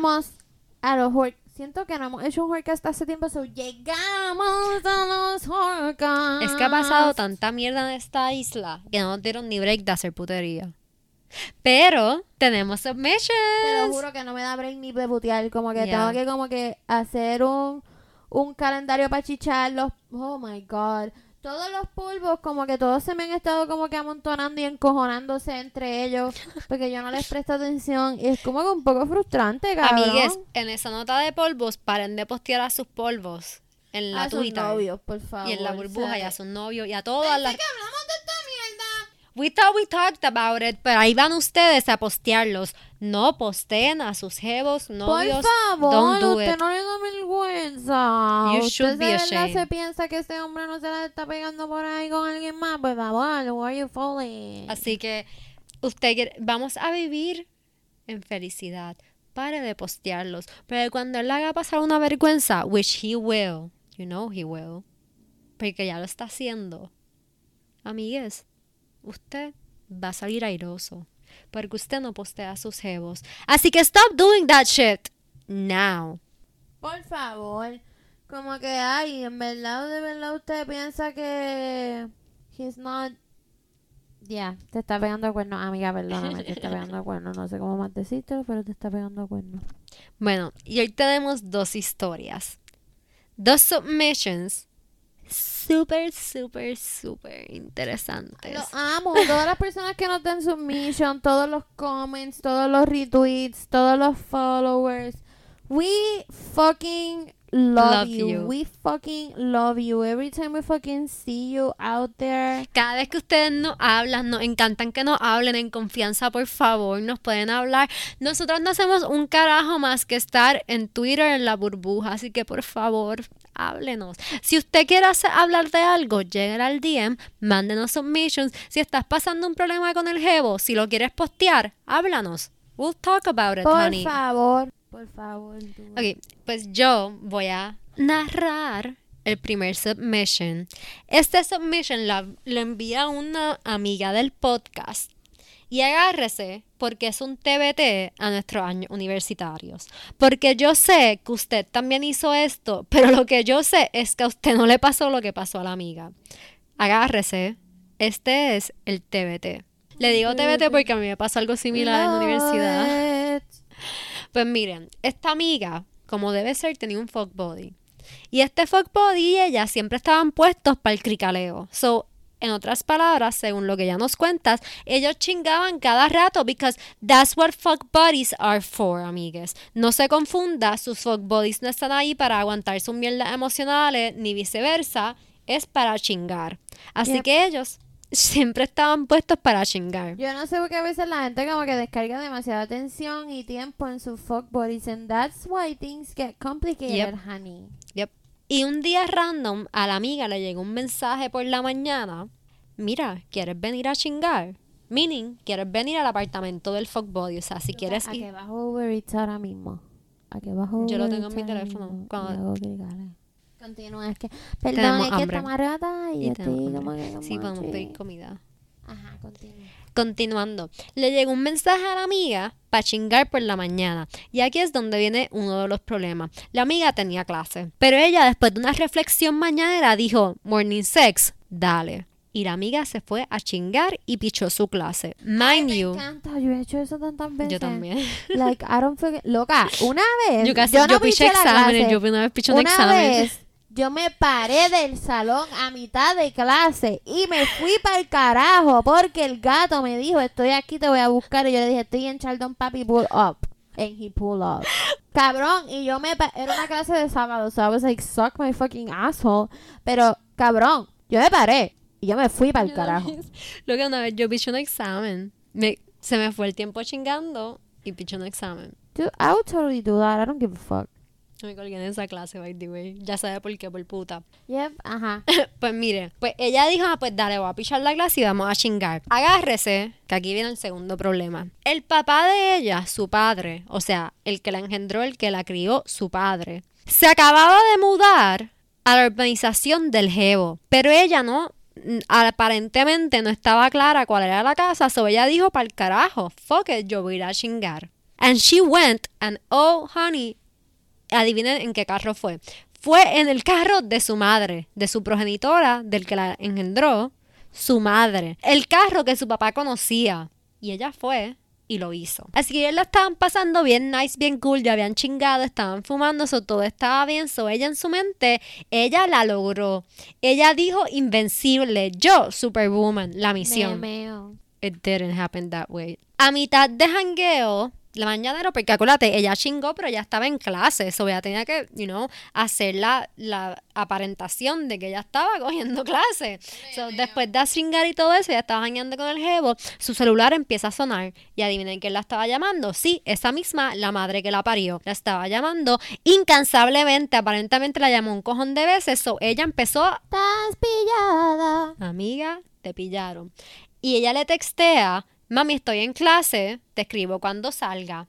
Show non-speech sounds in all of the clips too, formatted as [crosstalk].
llegamos a los. Siento que no hemos hecho un Horcast hace tiempo, so llegamos a los Horcast. Es que ha pasado tanta mierda en esta isla que no nos dieron ni break de hacer putería. Pero tenemos submissions. Te lo juro que no me da break ni de putear. Como que Yeah. tengo que como que hacer un, un calendario para chichar los... Oh, my God. Todos los polvos, como que todos se me han estado como que amontonando y encojonándose entre ellos. [laughs] Porque yo no les presto atención. Y es como que un poco frustrante, cabrón. Amigues, en esa nota de polvos, paren de postear a sus polvos en la a sus Twitter. novios, por favor. y en la burbuja y a sus novios y a todas las hablamos de esta mierda. We thought we talked about it, pero ahí van ustedes a postearlos. No posteen a sus jevos, novios. Por favor, don't do usted it. no le da vergüenza. You usted should de be ashamed. se piensa que ese hombre no se la está pegando por ahí con alguien más. Por favor, who are you fooling? Así que usted vamos a vivir en felicidad. Pare de postearlos. Pero cuando él le haga pasar una vergüenza, which he will, you know he will, porque ya lo está haciendo. Amigues, usted va a salir airoso. Porque usted no postea a sus jevos. Así que stop doing that shit. Now. Por favor. Como que, ay, en verdad, de verdad usted piensa que he's not... Ya, te está pegando cuernos. Amiga, perdóname, te está [laughs] pegando cuernos. No sé cómo más decírtelo, pero te está pegando cuernos. Bueno, y hoy tenemos dos historias. Dos submissions súper, súper, súper interesantes. Lo amo. Todas las personas que nos den submission, todos los comments, todos los retweets, todos los followers. We fucking love, Love you. you. We fucking love you. Every time we fucking see you out there. Cada vez que ustedes nos hablan, nos encantan que nos hablen en confianza, por favor, nos pueden hablar. Nosotros no hacemos un carajo más que estar en Twitter en la burbuja, así que por favor, háblenos. Si usted quiere hacer- hablar de algo, lleguen al DM, mándenos submissions. Si estás pasando un problema con el jevo, si lo quieres postear, háblanos. We'll talk about it, Por honey. favor. Por favor. do it. Ok, pues yo voy a narrar el primer submission. Este submission la- lo envía una amiga del podcast. Y agárrese porque es un TBT a nuestros años universitarios. Porque yo sé que usted también hizo esto, [laughs] pero lo que yo sé es que a usted no le pasó lo que pasó a la amiga. Agárrese, este es el TBT. Le digo TBT porque a mí me pasó algo similar en la universidad. [laughs] Pues miren, esta amiga, como debe ser, tenía un fuck body. Y este fuck body y ella siempre estaban puestos para el cricaleo. So, en otras palabras, según lo que ella nos cuentas, ellos chingaban cada rato because that's what fuck buddies are for, amigues. No se confunda, sus fuck buddies no están ahí para aguantar sus mierdas emocionales, ni viceversa, es para chingar. Así Yep. que ellos siempre estaban puestos para chingar. Yo no sé por qué a veces la gente como que descarga demasiada atención y tiempo en sus fuck bodies and that's why things get complicated, Yep. honey. Yep. Y un día random a la amiga le llegó un mensaje por la mañana. Mira, ¿quieres venir a chingar? Meaning, ¿quieres venir al apartamento del fuckbody? O sea, si quieres ¿A qué ir... bajo Uber Eats ahora mismo? ¿A qué bajo Yo lo Uber tengo en mi teléfono, cuando-. Continúa, es que... Perdón, Tenemos es que estamos arrebatadas y, y estoy como hambre. que... como Sí, podemos que- pedir comida. Ajá, continúa. Continuando, le llegó un mensaje a la amiga para chingar por la mañana. Y aquí es donde viene uno de los problemas. La amiga tenía clase, pero ella después de una reflexión mañanera dijo, morning sex, dale. Y la amiga se fue a chingar y pichó su clase. Mind Me you, encanta, yo he hecho eso tantas veces. yo también. [laughs] Like, I don't forget... Loca, una [laughs] vez... Yo casi, no yo piché piché exámenes, yo una vez piché un Una examen. vez yo me paré del salón a mitad de clase y me fui para el carajo porque el gato me dijo, estoy aquí, te voy a buscar. Y yo le dije, estoy en Chaldon Papi, pull up. And he pull up. Cabrón, y yo me... Era una clase de sábado, so I was like, suck my fucking asshole. Pero, cabrón, yo me paré y yo me fui para el carajo. Lo que una vez yo piché un examen. Me, se me fue el tiempo chingando y piché un examen. Dude, I would totally do that. I don't give a fuck. Me colgué en esa clase, by the way. Ya sabe por qué, por puta. Yep, ajá. [coughs] pues mire, pues ella dijo, ah, pues dale, voy a pichar la clase y vamos a chingar. Agárrese, que aquí viene el segundo problema. El papá de ella, su padre, o sea, el que la engendró, el que la crió, su padre, se acababa de mudar a la urbanización del Jevo. Pero ella no, aparentemente no estaba clara cuál era la casa, so ella dijo, para el carajo, fuck it, yo voy a ir a chingar. And she went and oh honey, adivinen en qué carro fue. Fue en el carro de su madre, de su progenitora, del que la engendró, su madre. El carro que su papá conocía. Y ella fue y lo hizo. Así que ellos la estaban pasando bien nice, bien cool, ya habían chingado, estaban fumando, so, todo estaba bien, so ella en su mente, ella la logró. Ella dijo invencible, yo, Superwoman, la misión. Me meo. It didn't happen that way. A mitad de jangueo, la mañanera, porque acuérdate, ella chingó, pero ella estaba en clase, so ella tenía que, you know, hacer la, la aparentación de que ella estaba cogiendo clase. So, después de chingar y todo eso, ella estaba jangueando con el jevo, su celular empieza a sonar, y adivinen quién la estaba llamando. Sí, esa misma, la madre que la parió, la estaba llamando incansablemente, aparentemente la llamó un cojón de veces, so ella empezó, Estás pillada. amiga, te pillaron. Y ella le textea, mami, estoy en clase, te escribo cuando salga.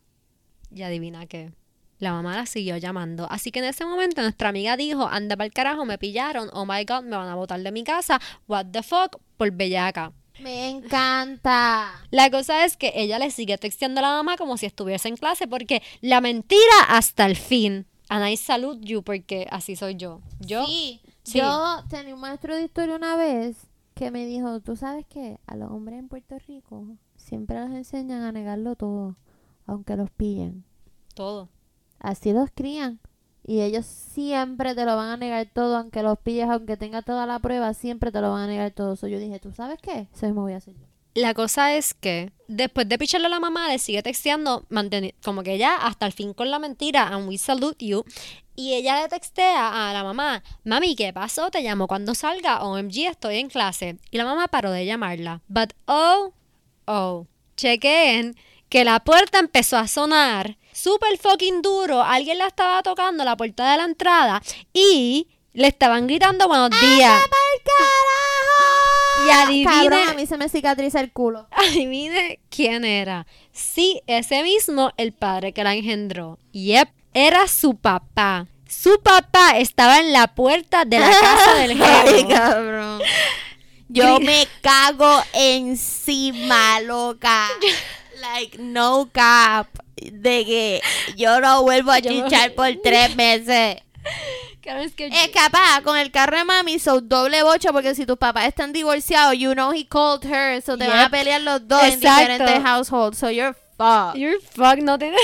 Y adivina qué. La mamá la siguió llamando. Así que en ese momento nuestra amiga dijo, anda para el carajo, me pillaron, oh my god, me van a botar de mi casa, what the fuck, por bellaca. Me encanta. La cosa es que ella le sigue texteando a la mamá como si estuviese en clase porque la mentira hasta el fin. And I salute you porque así soy yo. Yo, Sí. Sí. Yo tenía un maestro de historia una vez que me dijo, tú sabes que a los hombres en Puerto Rico siempre los enseñan a negarlo todo, aunque los pillen. todo. Así los crían. Y ellos siempre te lo van a negar todo, aunque los pilles, aunque tenga toda la prueba, siempre te lo van a negar todo. So, yo dije, ¿tú sabes qué? Eso mismo voy a hacer yo. La cosa es que después de picharle a la mamá, le sigue texteando, como que ya hasta el fin con la mentira, and we salute you. Y ella le textea a la mamá, mami, ¿qué pasó? Te llamo cuando salga, OMG, estoy en clase. Y la mamá paró de llamarla. But oh, oh, chequeen que la puerta empezó a sonar súper fucking duro. Alguien la estaba tocando la puerta de la entrada y le estaban gritando buenos días. Y adivine- Cabrón, a mí se me cicatriza el culo. Adivine quién era. Sí, ese mismo, el padre que la engendró. Yep, era su papá. Su papá estaba en la puerta de la casa del [laughs] Ay, jefe. cabrón. Yo [laughs] me cago encima, loca. Like, no cap. De que yo no vuelvo a Yo me- chichar por tres meses. Claro, es que Es capaz, con el carro de mami, so doble bocho, porque si tus papás están divorciados, you know he called her, so te van a pelear los dos en Exacto. diferentes households, so you're fucked. You're fuck, no tiene.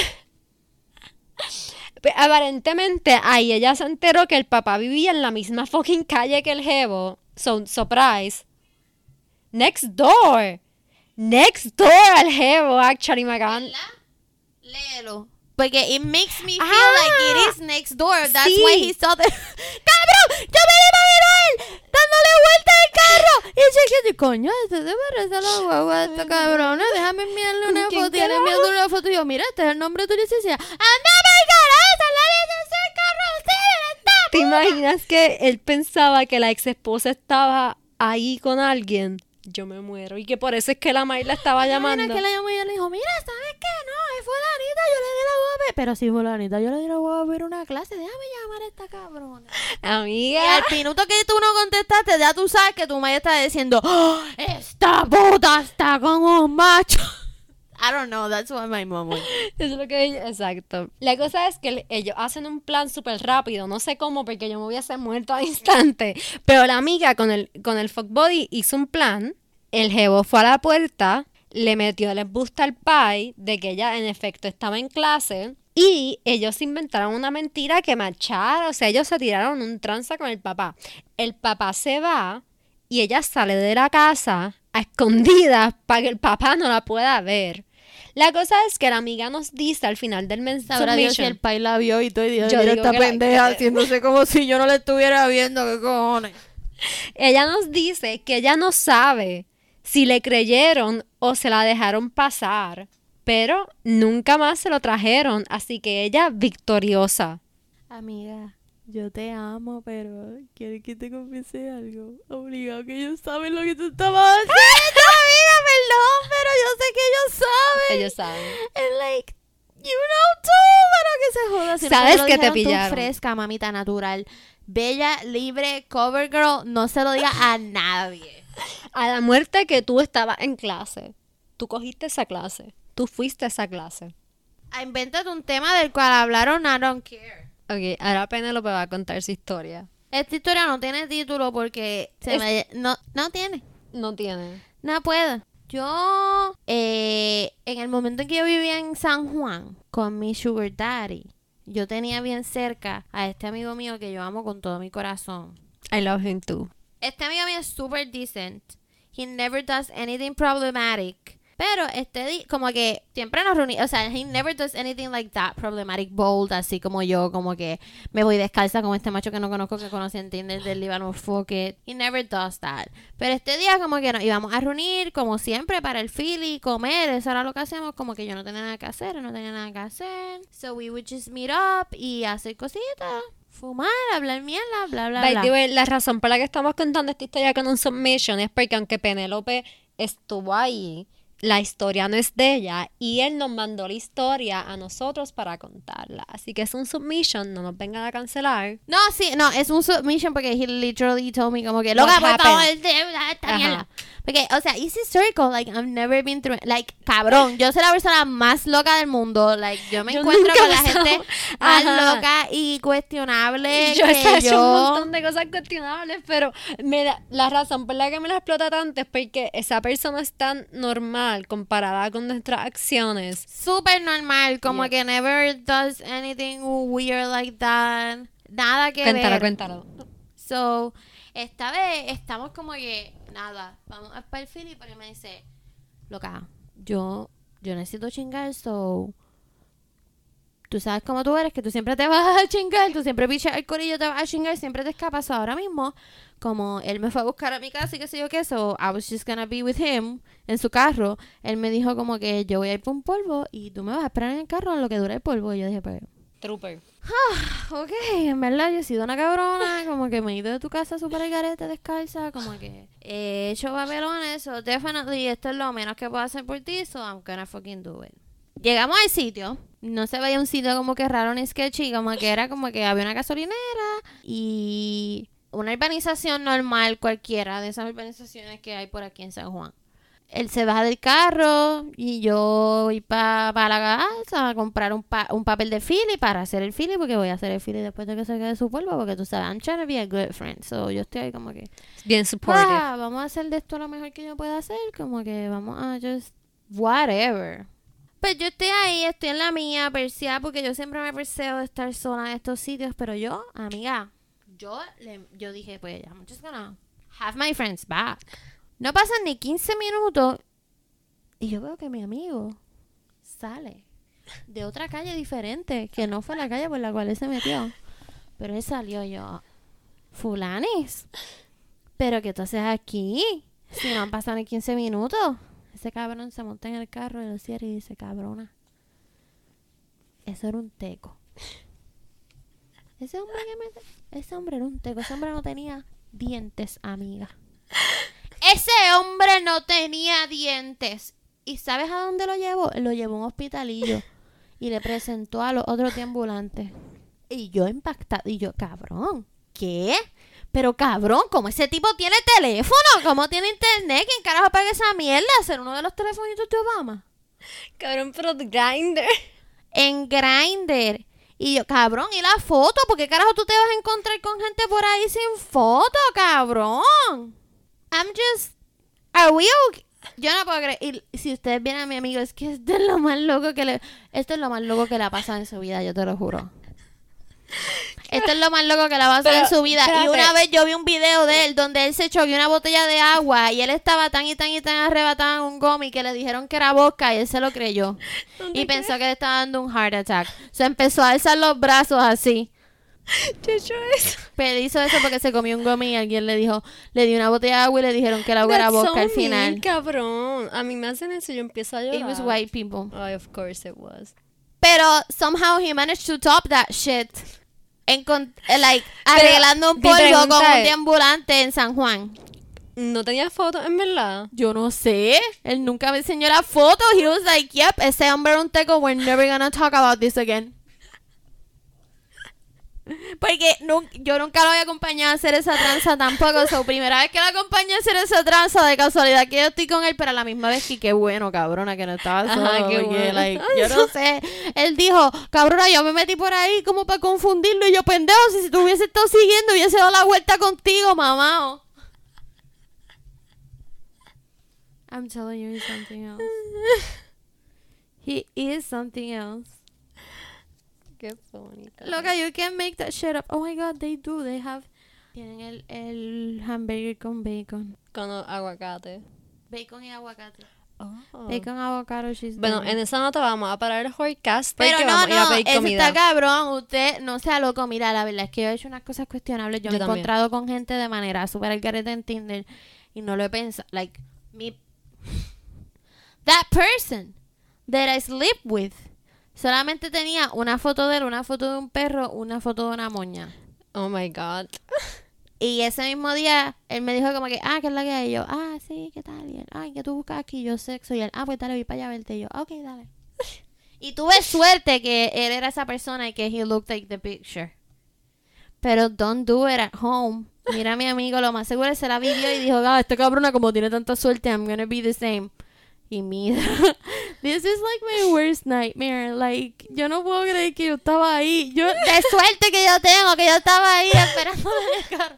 Pe- Aparentemente, ahí ella se enteró que el papá vivía en la misma fucking calle que el jevo. So, surprise. Next door. Next door al jevo, actually, acaban- Léelo. Porque it makes me feel Ah, like it is next door. That's sí. why he saw the... [laughs] ¡Cabrón! ¡Yo me imagino a él! ¡Dándole vuelta al carro! Y yo, ¿qué coño? Este se parece a la guagua esta cabrona. Déjame enviarle una ¿Quién foto. Y él enviando una foto. Y yo, mira, este es el nombre de tu licencia. ¡Anda el carajo! ¡Esa es la licencia del carro! ¡Sí, ¿Te imaginas que él pensaba que la ex esposa estaba ahí con alguien? Yo me muero. Y que por eso es que la May la estaba llamando. Imagina que la llamó y ella le dijo, mira, ¿sabes qué? No, es fulanita, yo le di la guapa. Pero si fulanita, yo le di la guapa a a una clase. Déjame llamar a esta cabrona. Y Amiga. al minuto que tú no contestaste, ya tú sabes que tu madre está diciendo, "Oh, esta puta está con un macho. [laughs] I don't know, that's what my mom. Eso es lo que ella- exacto. La cosa es que el- ellos hacen un plan súper rápido, no sé cómo, porque yo me hubiese muerto al instante. Pero la amiga con el, con el fuck body hizo un plan. El jevo fue a la puerta, le metió el embuste al pie de que ella en efecto estaba en clase. Y ellos inventaron una mentira que machara, o sea, ellos se tiraron un tranza con el papá. El papá se va y ella sale de la casa a escondidas para que el papá no la pueda ver. La cosa es que la amiga nos dice al final del mensaje. Sabrá Dios si el pai la vio y todo y dijo, Yo mira digo esta la- pendeja haciéndose como si yo no la estuviera viendo, qué cojones. [laughs] Ella nos dice que ella no sabe si le creyeron o se la dejaron pasar, pero nunca más se lo trajeron, así que ella victoriosa. Amiga, yo te amo, pero ¿quieres que te confiese algo? Obligado que ellos saben lo que tú estabas [laughs] haciendo, amiga, perdón, pero yo sé que ellos saben. Ellos saben. And like, you know too, pero que se joda. Si Sabes que te tú pillaron. fresca, mamita natural. Bella, libre, cover girl, no se lo diga a nadie. A la muerte que tú estabas en clase, tú cogiste esa clase, tú fuiste a esa clase. Ah, Invéntate un tema del cual hablaron I don't care. Ok, ahora Penélope va a contar su historia. Esta historia no tiene título porque se Es- me- no, no tiene. No tiene. No puedo. Yo, eh, en el momento en que yo vivía en San Juan con mi sugar daddy, yo tenía bien cerca a este amigo mío que yo amo con todo mi corazón. I love him too. Este amigo mío es super decent. He never does anything problematic. Pero este como que siempre nos reunimos, o sea, he never does anything like that problematic bold, así como yo, como que me voy descalza como este macho que no conozco que conocí en Tinder del Líbano, fuck it. He never does that. Pero este día como que nos íbamos a reunir, como siempre, para el Philly, comer, eso era lo que hacíamos, como que yo no tenía nada que hacer, no tenía nada que hacer. So we would just meet up y hacer cositas, fumar, hablar mierda, bla, bla, bla. way, la razón por la que estamos contando esta historia con un submission es porque aunque Penélope estuvo ahí, la historia no es de ella y él nos mandó la historia a nosotros para contarla. Así que es un submission, no nos vengan a cancelar. No, sí, no, es un submission porque he literally told me como que loca, por favor, esta mierda. Porque, o sea, it's historical, like, I've never been through, like, cabrón, yo soy la persona más loca del mundo, like, yo me Yo encuentro con he la gente [laughs] más Ajá. loca y cuestionable Yo he que hecho yo. un montón de cosas cuestionables, pero me da- la razón por la que me la explota tanto es porque esa persona es tan normal comparada con nuestras acciones. Súper normal, como Yeah. que never does anything weird like that, nada que Cuéntalo, ver. cuéntalo. So, esta vez estamos como que, nada, vamos a para el Philly, pero él me dice, loca, yo, yo necesito chingar, so, tú sabes cómo tú eres, que tú siempre te vas a chingar, tú siempre pichas el corillo, te vas a chingar, siempre te escapas. Ahora mismo, como él me fue a buscar a mi casa y qué sé yo qué, so, I was just gonna be with him en su carro, él me dijo como que yo voy a ir por un polvo y tú me vas a esperar en el carro en lo que dure el polvo. Y yo dije, pues, Trooper. [sighs] Ok, en verdad yo he sido una cabrona, como que me he ido de tu casa súper al garete descalza, como que he hecho papelones, so definitely esto es lo menos que puedo hacer por ti, so I'm gonna fucking do it. Llegamos al sitio, no se veía un sitio como que raro ni sketchy, como que era como que había una gasolinera y una urbanización normal cualquiera de esas urbanizaciones que hay por aquí en San Juan. Él se baja del carro y yo voy para la casa a comprar un, pa- un papel de Philly para hacer el Philly porque voy a hacer el Philly después de que se quede su polvo porque tú sabes, I'm trying to be a good friend. So yo estoy ahí como que, Bien supportive. ah, vamos a hacer de esto lo mejor que yo pueda hacer, como que vamos a just whatever. Pues yo estoy ahí, estoy en la mía, perseada, porque yo siempre me perseo de estar sola en estos sitios, pero yo, amiga, yo, le, yo dije, pues, I'm just gonna have my friends back. No pasan ni 15 minutos y yo veo que mi amigo sale de otra calle diferente, que no fue la calle por la cual él se metió. Pero él salió yo, fulanis, ¿pero qué tú haces aquí? Si no han pasado ni 15 minutos. Ese cabrón se monta en el carro y lo cierra y dice, cabrona, eso era un teco. [laughs] Ese hombre que me... Ese hombre era un teco. Ese hombre no tenía dientes, amiga. [laughs] Ese hombre no tenía dientes. ¿Y sabes a dónde lo llevó? Lo llevó a un hospitalillo. [laughs] Y le presentó a los otros ambulantes. Y yo impactada. Y yo, cabrón, ¿qué? Pero cabrón, ¿cómo ese tipo tiene teléfono? ¿Cómo tiene internet? ¿Quién carajo paga esa mierda? ¿Ser uno de los telefonitos de Obama? Cabrón, pero Grindr. En Grindr. Y yo, cabrón, ¿y la foto? ¿Por qué carajo tú te vas a encontrar con gente por ahí sin foto, cabrón? I'm just... Are we okay? Yo no puedo creer. Y si ustedes vienen a mi amigo, es que esto es lo más loco que le... Esto es lo más loco que le ha pasado en su vida, yo te lo juro. Esto es lo más loco que ha pasado Pero, en su vida. Y una vez yo vi un video de él donde él se choqueó una botella de agua y él estaba tan y tan y tan arrebatado en un gomi que le dijeron que era vodka y él se lo creyó. ¿Dónde Y pensó que le estaba dando un heart attack. Se empezó a alzar los brazos así. Yo hecho eso. Pero hizo eso porque se comió un gomi y alguien le dijo, le dio una botella de agua y le dijeron que el agua era vodka so al final. mean, cabrón. A mí me hacen eso y yo empiezo a llorar. It was white people. Oh, of course it was. Pero somehow he managed to top that shit. Encon- eh, like, arreglando un polvo con un deambulante en San Juan. No tenía fotos, en verdad. Yo no sé. Él nunca me enseñó la foto. He was like, yep, ese hombre un teco. We're never gonna talk about this again. Porque nun- yo nunca lo había acompañado a hacer esa tranza tampoco. So, primera vez que lo acompañé a hacer esa tranza, de casualidad que yo estoy con él, pero a la misma vez que qué bueno, cabrona, que no estaba Ajá, solo. qué porque, bueno. like, yo no sé. Él dijo, cabrona, yo me metí por ahí como para confundirlo. Y yo, pendejo, si, si tú hubiese estado siguiendo, hubiese dado la vuelta contigo, mamá. I'm telling you, he's something else. [laughs] He is something else. Qué funny. Loca, you can't make that shit up. Oh my god, they do. They have. Tienen el, el hamburger con bacon. Con aguacate. Bacon y aguacate. Oh. Bacon, avocado, cheese. Bueno, en esa nota vamos a parar el podcast Pero no, vamos a ir a no, pedir eso comida. está cabrón. Usted no sea loco. Mira, la verdad es que yo he hecho unas cosas cuestionables. Yo, Yo me he también. encontrado con gente de manera súper al garete en Tinder y no lo he pensado. Like, mi. [laughs] That person that I sleep with solamente tenía una foto de él, una foto de un perro, una foto de una moña. Oh my god. Y ese mismo día, él me dijo como que, ah, ¿qué es la que hay? Y yo, ah, sí, ¿qué tal? Y él, ay, ¿qué tú buscas aquí? Yo sexo. Y él, ah, pues dale, voy para allá a verte. Y yo, ok, dale. [laughs] y tuve suerte que él era esa persona y que he looked like the picture. Pero don't do it at home. Mira a mi amigo, lo más seguro se la vivió y dijo, ah, esta cabrona como tiene tanta suerte, I'm gonna be the same. Y mira, this is like my worst nightmare. Like, yo no puedo creer que yo estaba ahí. Yo, de suerte que yo tengo, que yo estaba ahí [laughs] esperando en el carro.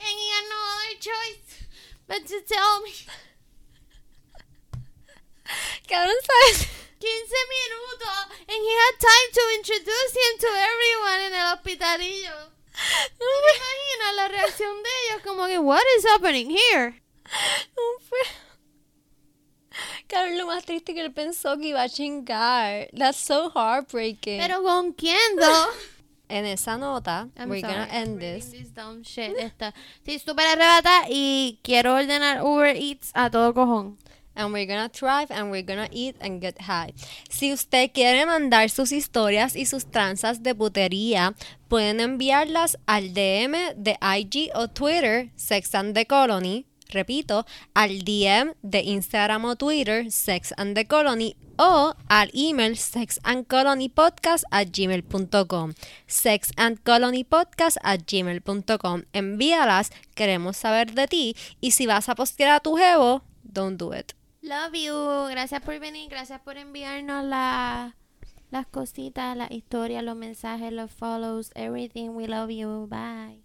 And he had no other choice but to tell me. Cabrón, ¿sabes? 15 minutos. And he had time to introduce him to everyone en el hospitalillo. ¿Te imaginas la reacción de ellos? Como que, what is happening here? No fue. Cabrón, lo más triste que él pensó que iba a chingar. That's so heartbreaking. Pero ¿con quién, [laughs] though? en esa nota, I'm we're sorry, gonna end reading this. dumb shit. Esta. Sí, súper arrebata y quiero ordenar Uber Eats a todo cojón. And we're gonna thrive and we're gonna eat and get high. Si usted quiere mandar sus historias y sus tranzas de putería, pueden enviarlas al DM de IG o Twitter, Sex and the Colony. Repito, al DM de Instagram o Twitter, Sex and the Colony, o al email sexandcolonypodcast at gmail.com. Sexandcolonypodcast at gmail.com. Envíalas, queremos saber de ti. Y si vas a postear a tu jevo, don't do it. Love you. Gracias por venir. Gracias por enviarnos la, las cositas, las historias, los mensajes, los follows, everything. We love you. Bye.